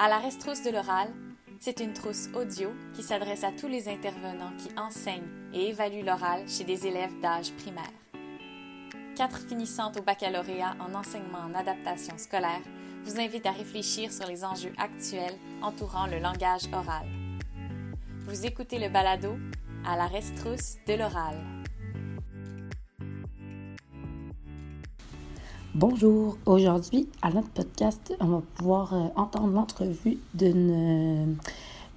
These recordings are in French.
À la restrousse de l'oral, c'est une trousse audio qui s'adresse à tous les intervenants qui enseignent et évaluent l'oral chez des élèves d'âge primaire. Quatre finissantes au baccalauréat en enseignement en adaptation scolaire vous invitent à réfléchir sur les enjeux actuels entourant le langage oral. Vous écoutez le balado à la restrousse de l'oral. Bonjour, aujourd'hui à notre podcast, on va pouvoir euh, entendre l'entrevue d'une euh,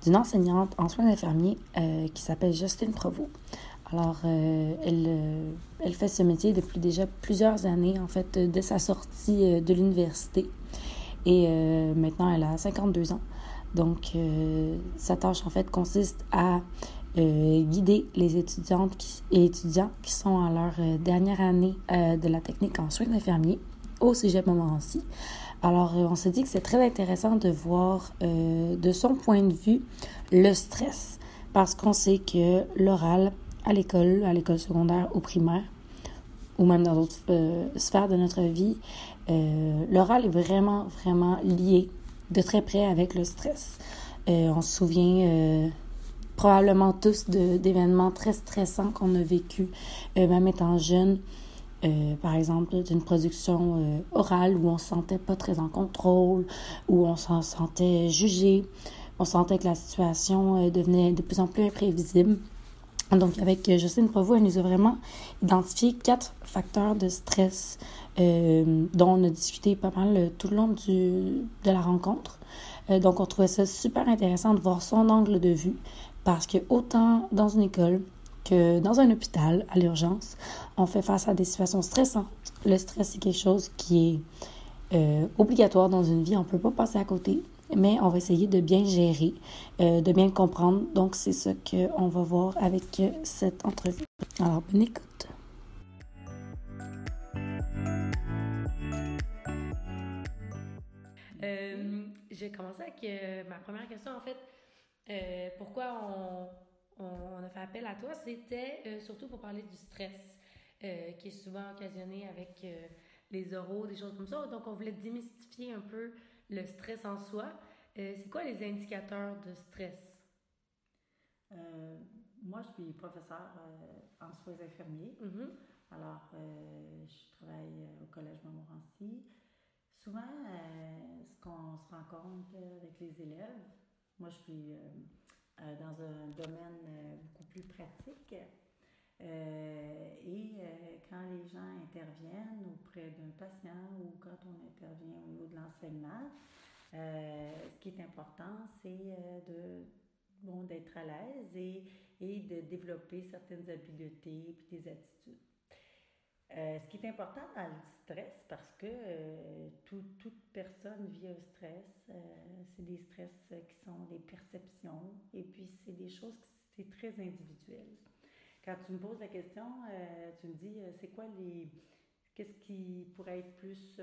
d'une enseignante en soins infirmiers euh, qui s'appelle Justine Provost. Alors, elle, elle fait ce métier depuis déjà plusieurs années, en fait, dès sa sortie de l'université. Et maintenant, elle a 52 ans. Donc, sa tâche, en fait, consiste à guider les étudiantes et étudiants qui sont à leur dernière année de la technique en soins infirmiers au sujet moment-ci. Alors, euh, on s'est dit que c'est très intéressant de voir euh, de son point de vue le stress, parce qu'on sait que l'oral à l'école, à l'école secondaire ou primaire, ou même dans d'autres euh, sphères de notre vie, l'oral est vraiment, vraiment lié de très près avec le stress. on se souvient probablement tous d'événements très stressants qu'on a vécu, même étant jeune. Euh, par exemple, d'une production euh, orale où on se sentait pas très en contrôle, où on s'en sentait jugé, on sentait que la situation euh, devenait de plus en plus imprévisible. Donc, avec Justine Provost, elle nous a vraiment identifié quatre facteurs de stress dont on a discuté pas mal tout le long du, de la rencontre. donc, on trouvait ça super intéressant de voir son angle de vue parce que autant dans une école, dans un hôpital, à l'urgence, on fait face à des situations stressantes. Le stress, c'est quelque chose qui est euh, obligatoire dans une vie. On ne peut pas passer à côté, mais on va essayer de bien gérer, euh, de bien comprendre. Donc, c'est ce qu'on va voir avec euh, cette entrevue. Alors, bonne écoute. J'ai commencé avec ma première question, en fait. pourquoi on on, a fait appel à toi, c'était euh, surtout pour parler du stress euh, qui est souvent occasionné avec euh, les oraux, des choses comme ça. Donc, on voulait démystifier un peu le stress en soi. c'est quoi les indicateurs de stress? moi, je suis professeure en soins infirmiers. Mm-hmm. Alors, je travaille au Collège Montmorency. Souvent, ce qu'on se rend compte avec les élèves, moi, je suis dans un domaine euh, beaucoup plus pratique. Euh, et quand les gens interviennent auprès d'un patient ou quand on intervient au niveau de l'enseignement, ce qui est important, c'est de bon, d'être à l'aise et, et, de développer certaines habiletés et des attitudes. Euh, ce qui est important dans le stress, parce que euh, toute personne vit un stress, euh, c'est des stress qui sont des perceptions, et puis c'est des choses qui c'est très individuel. Quand tu me poses la question, tu me dis, c'est quoi les... Qu'est-ce qui pourrait être plus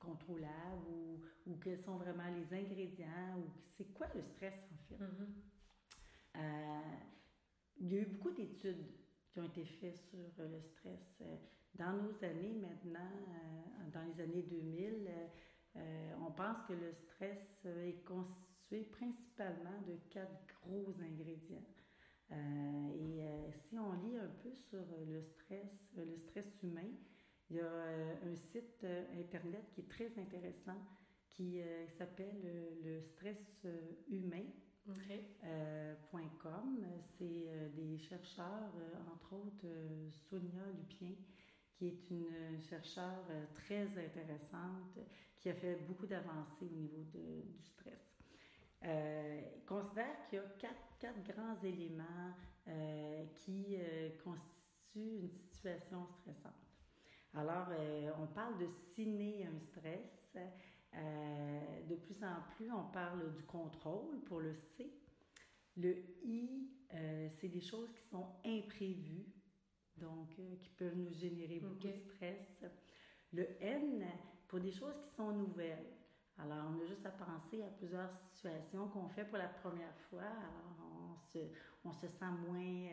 contrôlable ou, ou, quels sont vraiment les ingrédients ou c'est quoi le stress en fait? Mm-hmm. il y a eu beaucoup d'études qui ont été faits sur euh, le stress. Euh, dans nos années maintenant, euh, dans les années 2000, on pense que le stress est constitué principalement de quatre gros ingrédients. et si on lit un peu sur le stress, le stress humain, il y a un site internet qui est très intéressant qui s'appelle le stress humain euh, .com. C'est euh, des chercheurs, euh, entre autres Sonia Lupien, qui est une chercheure très intéressante, qui a fait beaucoup d'avancées au niveau de, du stress. il considère qu'il y a quatre, quatre grands éléments qui constituent une situation stressante. Alors, on parle de ciné un stress. Euh, de plus en plus, on parle du contrôle pour le C. Le I, euh, c'est des choses qui sont imprévues, donc euh, qui peuvent nous générer beaucoup de stress. Le N, pour des choses qui sont nouvelles. Alors, on a juste à penser à plusieurs situations qu'on fait pour la première fois. Alors, on se, on se sent moins,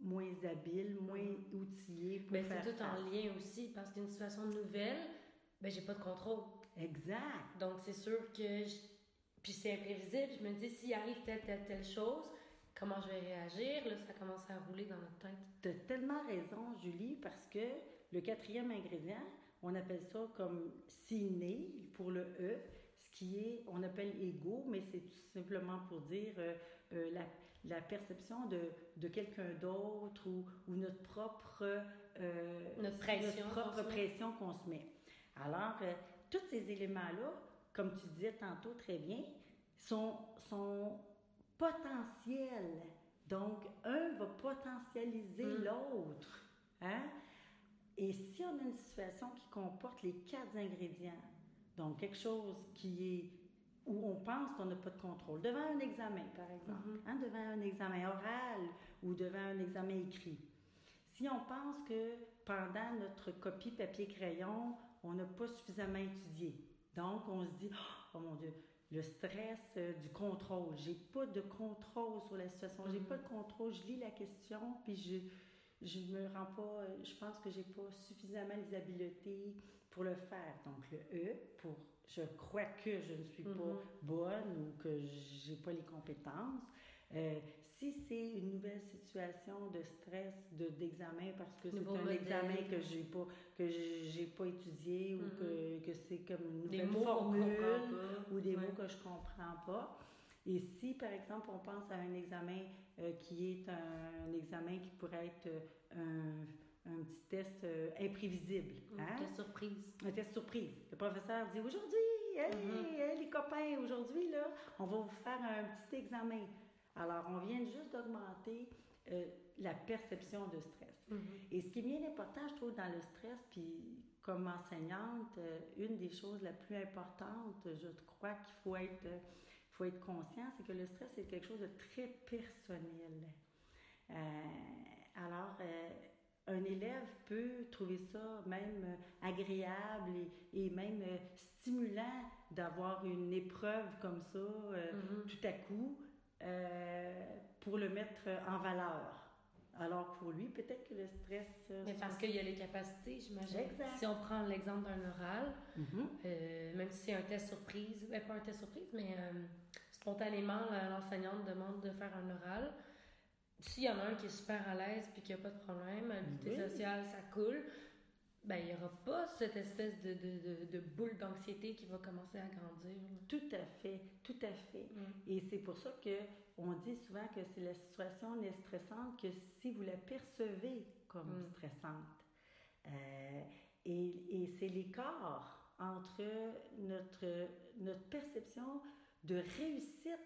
moins habile, moins mm-hmm. outillé pour Mais c'est tout en lien aussi, parce qu'une situation nouvelle, ben j'ai pas de contrôle. Exact. Donc, c'est sûr que puis c'est imprévisible. Je me dis, s'il arrive telle, telle, telle chose, comment je vais réagir? Là, ça commence à rouler dans notre tête. Tu as tellement raison, Julie, parce que le quatrième ingrédient, on appelle ça comme ciné pour le E, ce qui est, on appelle ego, mais c'est tout simplement pour dire euh, euh, la, la, perception de, de quelqu'un d'autre ou, ou, notre propre, euh, notre pression, notre propre pression qu'on se met. Alors, tous ces éléments-là, comme tu disais tantôt très bien, sont, sont potentiels. Donc, un va potentialiser mm. l'autre. Hein? Et si on a une situation qui comporte les quatre ingrédients, donc quelque chose qui est où on pense qu'on n'a pas de contrôle, devant un examen par exemple, mm-hmm. hein, devant un examen oral ou devant un examen écrit, si on pense que pendant notre copie papier-crayon, on n'a pas suffisamment étudié, donc on se dit, oh mon Dieu, le stress euh, du contrôle, j'ai pas de contrôle sur la situation, j'ai mm-hmm. pas de contrôle, je lis la question, puis je je me rends pas, euh, je pense que j'ai pas suffisamment les habiletés pour le faire. Donc le E pour je crois que je ne suis pas mm-hmm. bonne ou que j'ai pas les compétences. Euh, si c'est une nouvelle situation de stress, de d'examen parce que c'est un examen que j'ai pas que j'ai pas étudié ou que, mm-hmm. que c'est comme une nouvelle formule ou des mots que je comprends pas. Et si, par exemple, on pense à un examen euh, qui est un, examen qui pourrait être euh, un, un petit test euh, imprévisible. Un hein? test surprise. Un test surprise. Le professeur dit aujourd'hui, mm-hmm. les copains, aujourd'hui, là, on va vous faire un petit examen. Alors, on vient juste d'augmenter la perception de stress. Mm-hmm. Et ce qui est bien important, je trouve, dans le stress, puis comme enseignante, une des choses la plus importantes, je crois qu'il faut être il faut être conscient, c'est que le stress, c'est quelque chose de très personnel. Euh, alors, euh, un élève peut trouver ça même agréable et, même stimulant d'avoir une épreuve comme ça euh, mm-hmm. tout à coup pour le mettre en valeur. Alors pour lui, peut-être que le stress... Mais parce qu'il y a les capacités, j'imagine. Exact. Si on prend l'exemple d'un oral, mm-hmm. même si c'est un test surprise, pas un test surprise, mais spontanément, l'enseignante demande de faire un oral. S'il y en a un qui est super à l'aise puis qui n'a pas de problème, l'habileté sociale, ça coule, ben, il n'y aura pas cette espèce de, de, de, boule d'anxiété qui va commencer à grandir. Tout à fait, tout à fait. Mm. Et c'est pour ça que on dit souvent que c'est la situation n'est stressante que si vous la percevez comme mm. stressante. Euh, et, et c'est l'écart entre notre, notre perception de réussite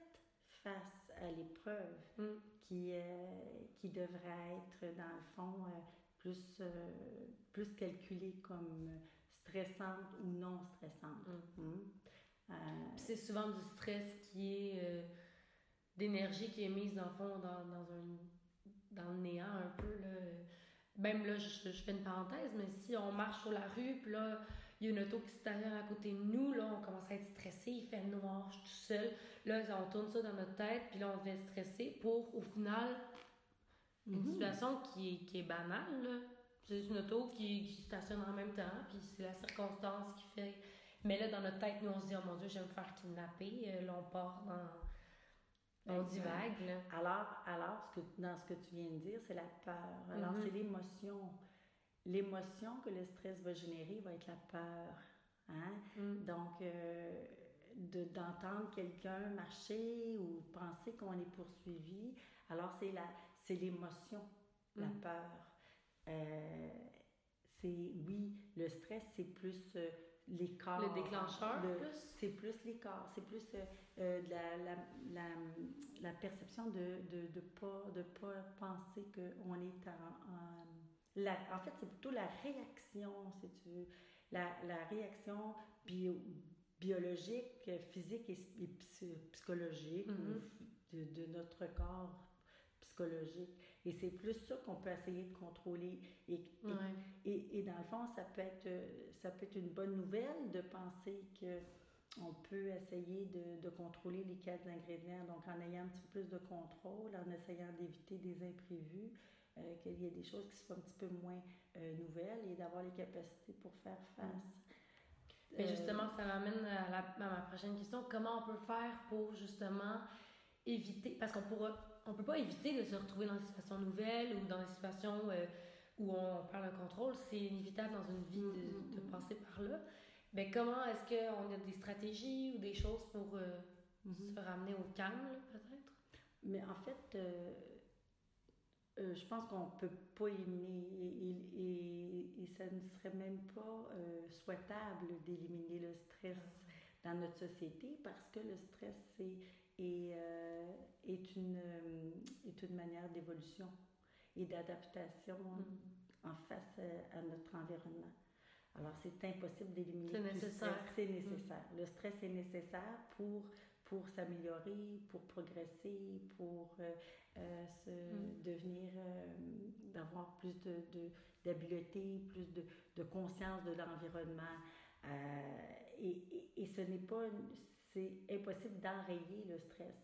face à l'épreuve mm. qui, euh, qui devrait être, dans le fond, euh, plus, euh, plus calculée comme stressante ou non stressante. Mm. Mm. C'est souvent du stress qui est d'énergie qui est mise, dans le fond, dans, dans, un, dans le néant un peu. Là. Même là, je, je, fais une parenthèse, mais si on marche sur la rue, puis là, il y a une auto qui stationne à côté de nous, là, on commence à être stressé, il fait noir, je suis tout seul. Là, on tourne ça dans notre tête, puis là, on devient stressé pour, au final, une mhm. situation qui est, qui est banale, là. C'est une auto qui, qui, stationne en même temps, puis c'est la circonstance qui fait. Mais là, dans notre tête, nous, on se dit, oh mon Dieu, je vais me faire kidnapper. Euh, là, on part dans. On divague, là. Alors, alors ce que, dans ce que tu viens de dire, c'est la peur. Alors, mhm. c'est l'émotion l'émotion que le stress va générer va être la peur. Hein? Mm. Donc, euh, d'entendre quelqu'un marcher ou penser qu'on est poursuivi, alors c'est la c'est l'émotion, la mm. peur. Euh, c'est oui, le stress c'est plus euh, l'écart. Le déclencheur. C'est plus l'écart, c'est plus euh, de la, la, la, la, perception de ne de, de pas, de pas penser qu'on est en en fait, c'est plutôt la réaction, si tu veux, la, la réaction bio, biologique, physique et, psychologique mm-hmm. de, de, notre corps psychologique. Et c'est plus ça qu'on peut essayer de contrôler. Et, et, et, dans le fond, ça peut, être, ça peut être une bonne nouvelle de penser que on peut essayer de, de, contrôler les quatre ingrédients, donc en ayant un petit peu plus de contrôle, en essayant d'éviter des imprévus, euh, qu'il y ait des choses qui soient un petit peu moins euh, nouvelles et d'avoir les capacités pour faire face. Mais justement, ça m'amène à, la, à ma prochaine question. Comment on peut faire pour justement éviter, parce qu'on pourra, on peut pas éviter de se retrouver dans des situations nouvelles ou dans des situations où on perd le contrôle, c'est inévitable dans une vie de, de passer par là. Mais comment est-ce qu'on a des stratégies ou des choses pour mm-hmm. se ramener au calme, peut-être? Mais en fait, euh, je pense qu'on ne peut pas éliminer et, et, ça ne serait même pas euh, souhaitable d'éliminer le stress dans notre société parce que le stress est, est, euh, est une, est une manière d'évolution et d'adaptation mm. en face à, notre environnement. Alors, c'est impossible d'éliminer le nécessaire. C'est nécessaire. Le stress est nécessaire pour pour s'améliorer, pour progresser, pour euh, euh, se mm. devenir, euh, d'avoir plus de, d'habileté, plus de, de, conscience de l'environnement. Et, et, ce n'est pas, c'est impossible d'enrayer le stress.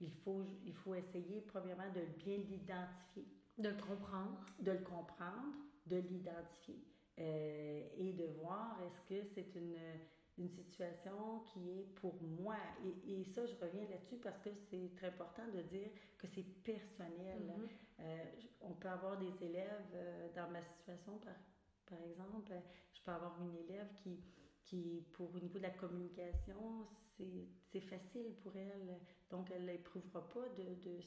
Il faut, il faut essayer, premièrement, de bien l'identifier. De le comprendre. De le comprendre, de l'identifier. et de voir est-ce que c'est une une situation qui est pour moi. Et, et ça, je reviens là-dessus parce que c'est très important de dire que c'est personnel. Mm-hmm. Euh, on peut avoir des élèves, euh, dans ma situation par, par exemple, je peux avoir une élève qui, qui pour au niveau de la communication, c'est facile pour elle. Donc, elle n'éprouvera pas de, de,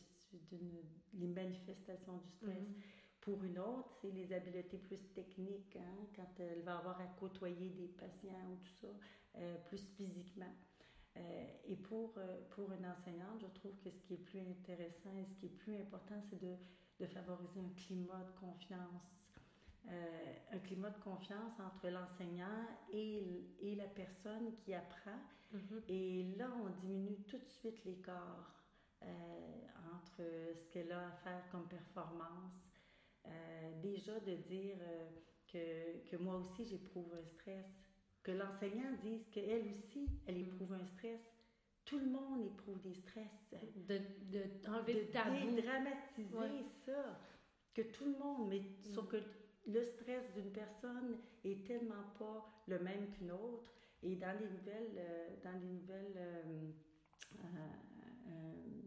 de, les manifestations du stress. Mm-hmm. Pour une autre, c'est les habiletés plus techniques, hein, quand elle va avoir à côtoyer des patients ou tout ça, euh, plus physiquement. Euh, et pour, euh, pour une enseignante, je trouve que ce qui est plus intéressant et ce qui est plus important, c'est de, de favoriser un climat de confiance. un climat de confiance entre l'enseignant et, et, la personne qui apprend. Mm-hmm. Et là, on diminue tout de suite l'écart entre ce qu'elle a à faire comme performance euh, déjà de dire euh, que, que, moi aussi j'éprouve un stress, que l'enseignant dise qu'elle aussi, elle mm. éprouve un stress. Tout le monde éprouve des stress. De, de enlever le tabou. dédramatiser ça. Que tout le monde, mais mm. sauf que le stress d'une personne est tellement pas le même qu'une autre. Et dans les nouvelles, euh, dans les nouvelles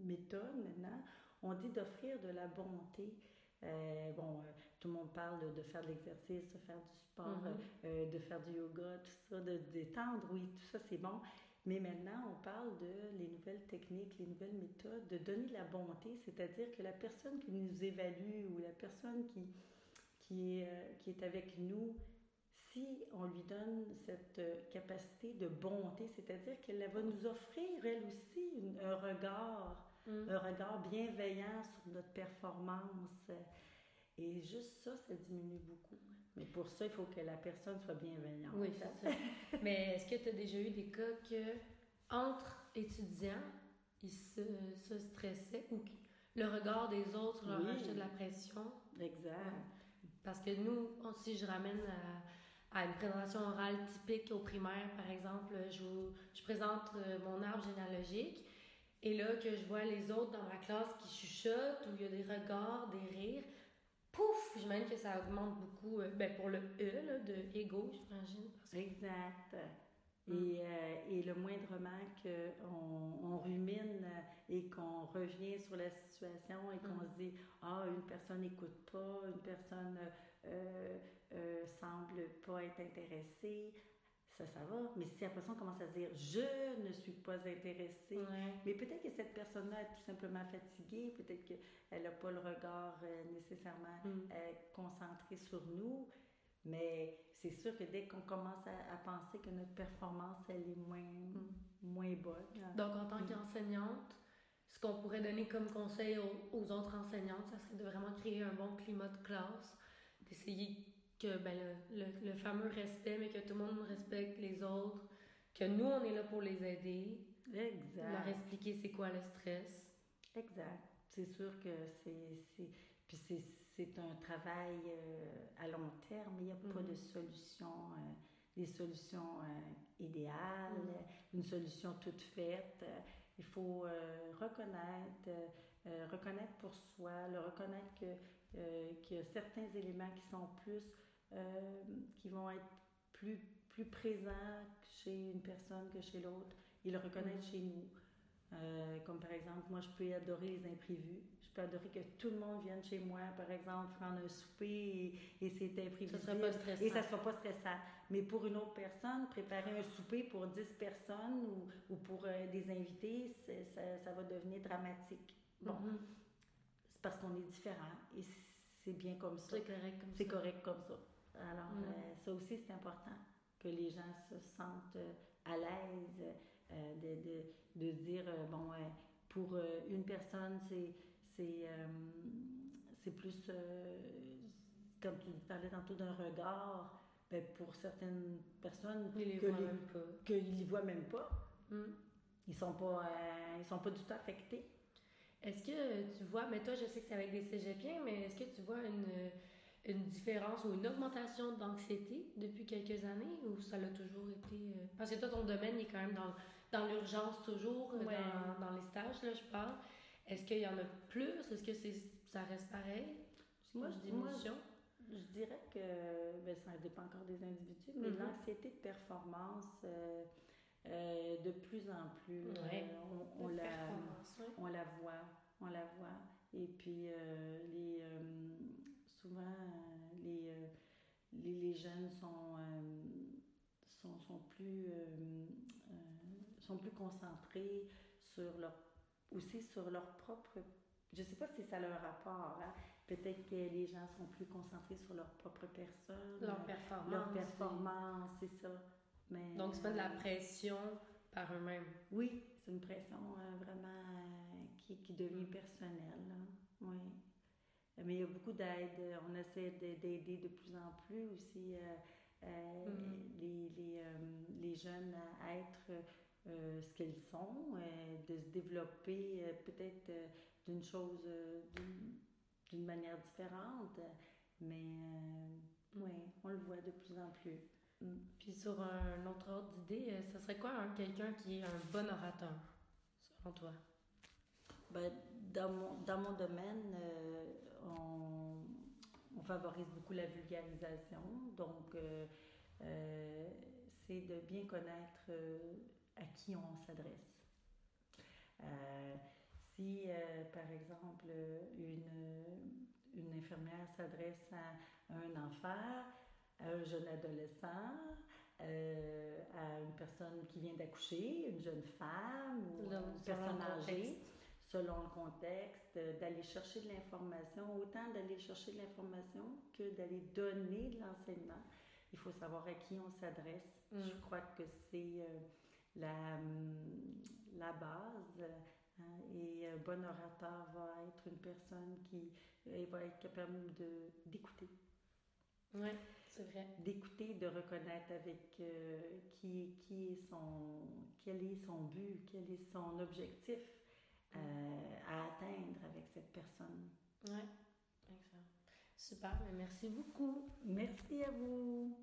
méthodes maintenant, on dit d'offrir de la bonté. Euh, bon, euh, tout le monde parle de, faire de l'exercice, de faire du sport, euh, de faire du yoga, tout ça, de, détendre, oui, tout ça c'est bon. Mais maintenant, on parle de les nouvelles techniques, les nouvelles méthodes, de donner de la bonté, c'est-à-dire que la personne qui nous évalue ou la personne qui, qui, est, qui est avec nous, si on lui donne cette capacité de bonté, c'est-à-dire qu'elle va nous offrir, elle aussi, un regard Mm. un regard bienveillant sur notre performance. Et juste ça, ça diminue beaucoup. Mais pour ça, il faut que la personne soit bienveillante. Oui, c'est ça. Mais est-ce que tu as déjà eu des cas que, entre étudiants, ils se, se stressaient ou le regard des autres leur oui. de la pression? Exact. Parce que nous, si je ramène à, à, une présentation orale typique au primaire, par exemple, je, je présente euh, mon arbre généalogique et là, que je vois les autres dans ma classe qui chuchotent, où il y a des regards, des rires, pouf, j'imagine que ça augmente beaucoup, euh, ben pour le E, là, de ego, j'imagine. Exact. Et, euh, et, le moindrement qu'on on rumine et qu'on revient sur la situation et qu'on mm. se dit Ah, une personne n'écoute pas, une personne euh, euh, semble pas être intéressée, ça, ça va. Mais si après ça, on commence à se dire je ne suis pas intéressée, mais peut-être que cette personne-là est tout simplement fatiguée, peut-être qu'elle n'a pas le regard euh, nécessairement mm. euh, concentré sur nous. Mais c'est sûr que dès qu'on commence à, penser que notre performance, elle est moins, mm. moins bonne. Donc, en tant mm. qu'enseignante, ce qu'on pourrait donner comme conseil aux, aux, autres enseignantes, ça serait de vraiment créer un bon climat de classe, d'essayer que ben, le, le, fameux respect, mais que tout le monde respecte les autres, que nous, on est là pour les aider. Exact. Leur expliquer c'est quoi le stress. Exact. C'est sûr que c'est. Puis c'est un travail euh, à long terme, il n'y a pas de mm-hmm. solution, euh, des solutions euh, idéales, mm-hmm. une solution toute faite. il faut reconnaître, reconnaître pour soi, le reconnaître que, qu'il y a certains éléments qui sont plus qui vont être plus, plus présent chez une personne que chez l'autre et le reconnaître Mhm. chez nous. Euh, comme par exemple, moi, je peux adorer les imprévus. Je peux adorer que tout le monde vienne chez moi, par exemple, prendre un souper et, et c'est imprévisible. Ça serait pas stressant. Et ça ne sera pas stressant. Mais pour une autre personne, préparer un souper pour 10 personnes ou, ou pour euh, des invités, ça, ça va devenir dramatique. Bon, Mhm. c'est parce qu'on est différents et c'est bien comme ça. C'est correct comme C'est ça. correct comme ça. Alors, Mm. euh, ça aussi, c'est important que les gens se sentent à l'aise euh, de, de, de dire, euh, bon, euh, pour une personne, c'est, c'est, c'est plus, comme tu parlais tantôt d'un regard, ben, pour certaines personnes, Ils que les- même pas. qu'ils ne voient même pas. Mhm. Ils sont pas, ils sont pas du tout affectés. Est-ce que tu vois, mais toi, je sais que c'est avec des cégepiens, mais est-ce que tu vois une, une différence ou une augmentation d'anxiété depuis quelques années ou ça l'a toujours été. Parce que toi, ton domaine est quand même dans, dans l'urgence toujours, euh, Ouais. dans, dans les stages, là, je parle. Est-ce qu'il y en a plus? Est-ce que c'est, ça reste pareil? Moi, je- je moi? Je dirais que ben, ça dépend encore des individus, mais Mhm. l'anxiété de performance, euh, euh, de plus en plus, Ouais. euh, on, la, ouais. on la voit, on la voit. Et puis, les, souvent, les, les, les jeunes sont, sont, sont plus, sont plus concentrés sur leur, aussi sur leur propre... Je ne sais pas si ça a un rapport. hein. Peut-être que les gens sont plus concentrés sur leur propre personne, Leur performance. leur performance, c'est ça. Mais, Donc, c'est pas de la euh, pression par eux-mêmes. oui, c'est une pression euh, vraiment euh, qui, qui devient personnelle. Oui. Mais il y a beaucoup d'aide. On essaie de- d'aider de plus en plus aussi euh, euh, Mhm. les, les, les jeunes à être euh, ce qu'ils sont, euh, de se développer euh, peut-être d'une chose, d'une- manière différente. Mais oui, on le voit de plus en plus. Mm. Puis sur un autre ordre d'idée, ça serait quoi un, quelqu'un qui est un bon orateur, selon toi? Ben, dans, mon, dans mon domaine, on, on favorise beaucoup la vulgarisation. Donc, c'est de bien connaître à qui on s'adresse. Euh, si, euh, par exemple, une, une infirmière s'adresse à un enfant, à un jeune adolescent, euh, à une personne qui vient d'accoucher, une jeune femme ou Selon- une personne âgée, selon le contexte, d'aller chercher de l'information, autant d'aller chercher de l'information que d'aller donner de l'enseignement. Il faut savoir à qui on s'adresse. Mm. Je crois que c'est euh, la, hum, la base. hein, et un bon orateur va être une personne qui euh, va être capable de- d'écouter Oui, c'est vrai. d'écouter, de reconnaître avec euh, qui, qui est son, quel est son but, quel est son objectif euh, à atteindre avec cette personne. Oui, excellent. Super, mais merci beaucoup. Merci à vous.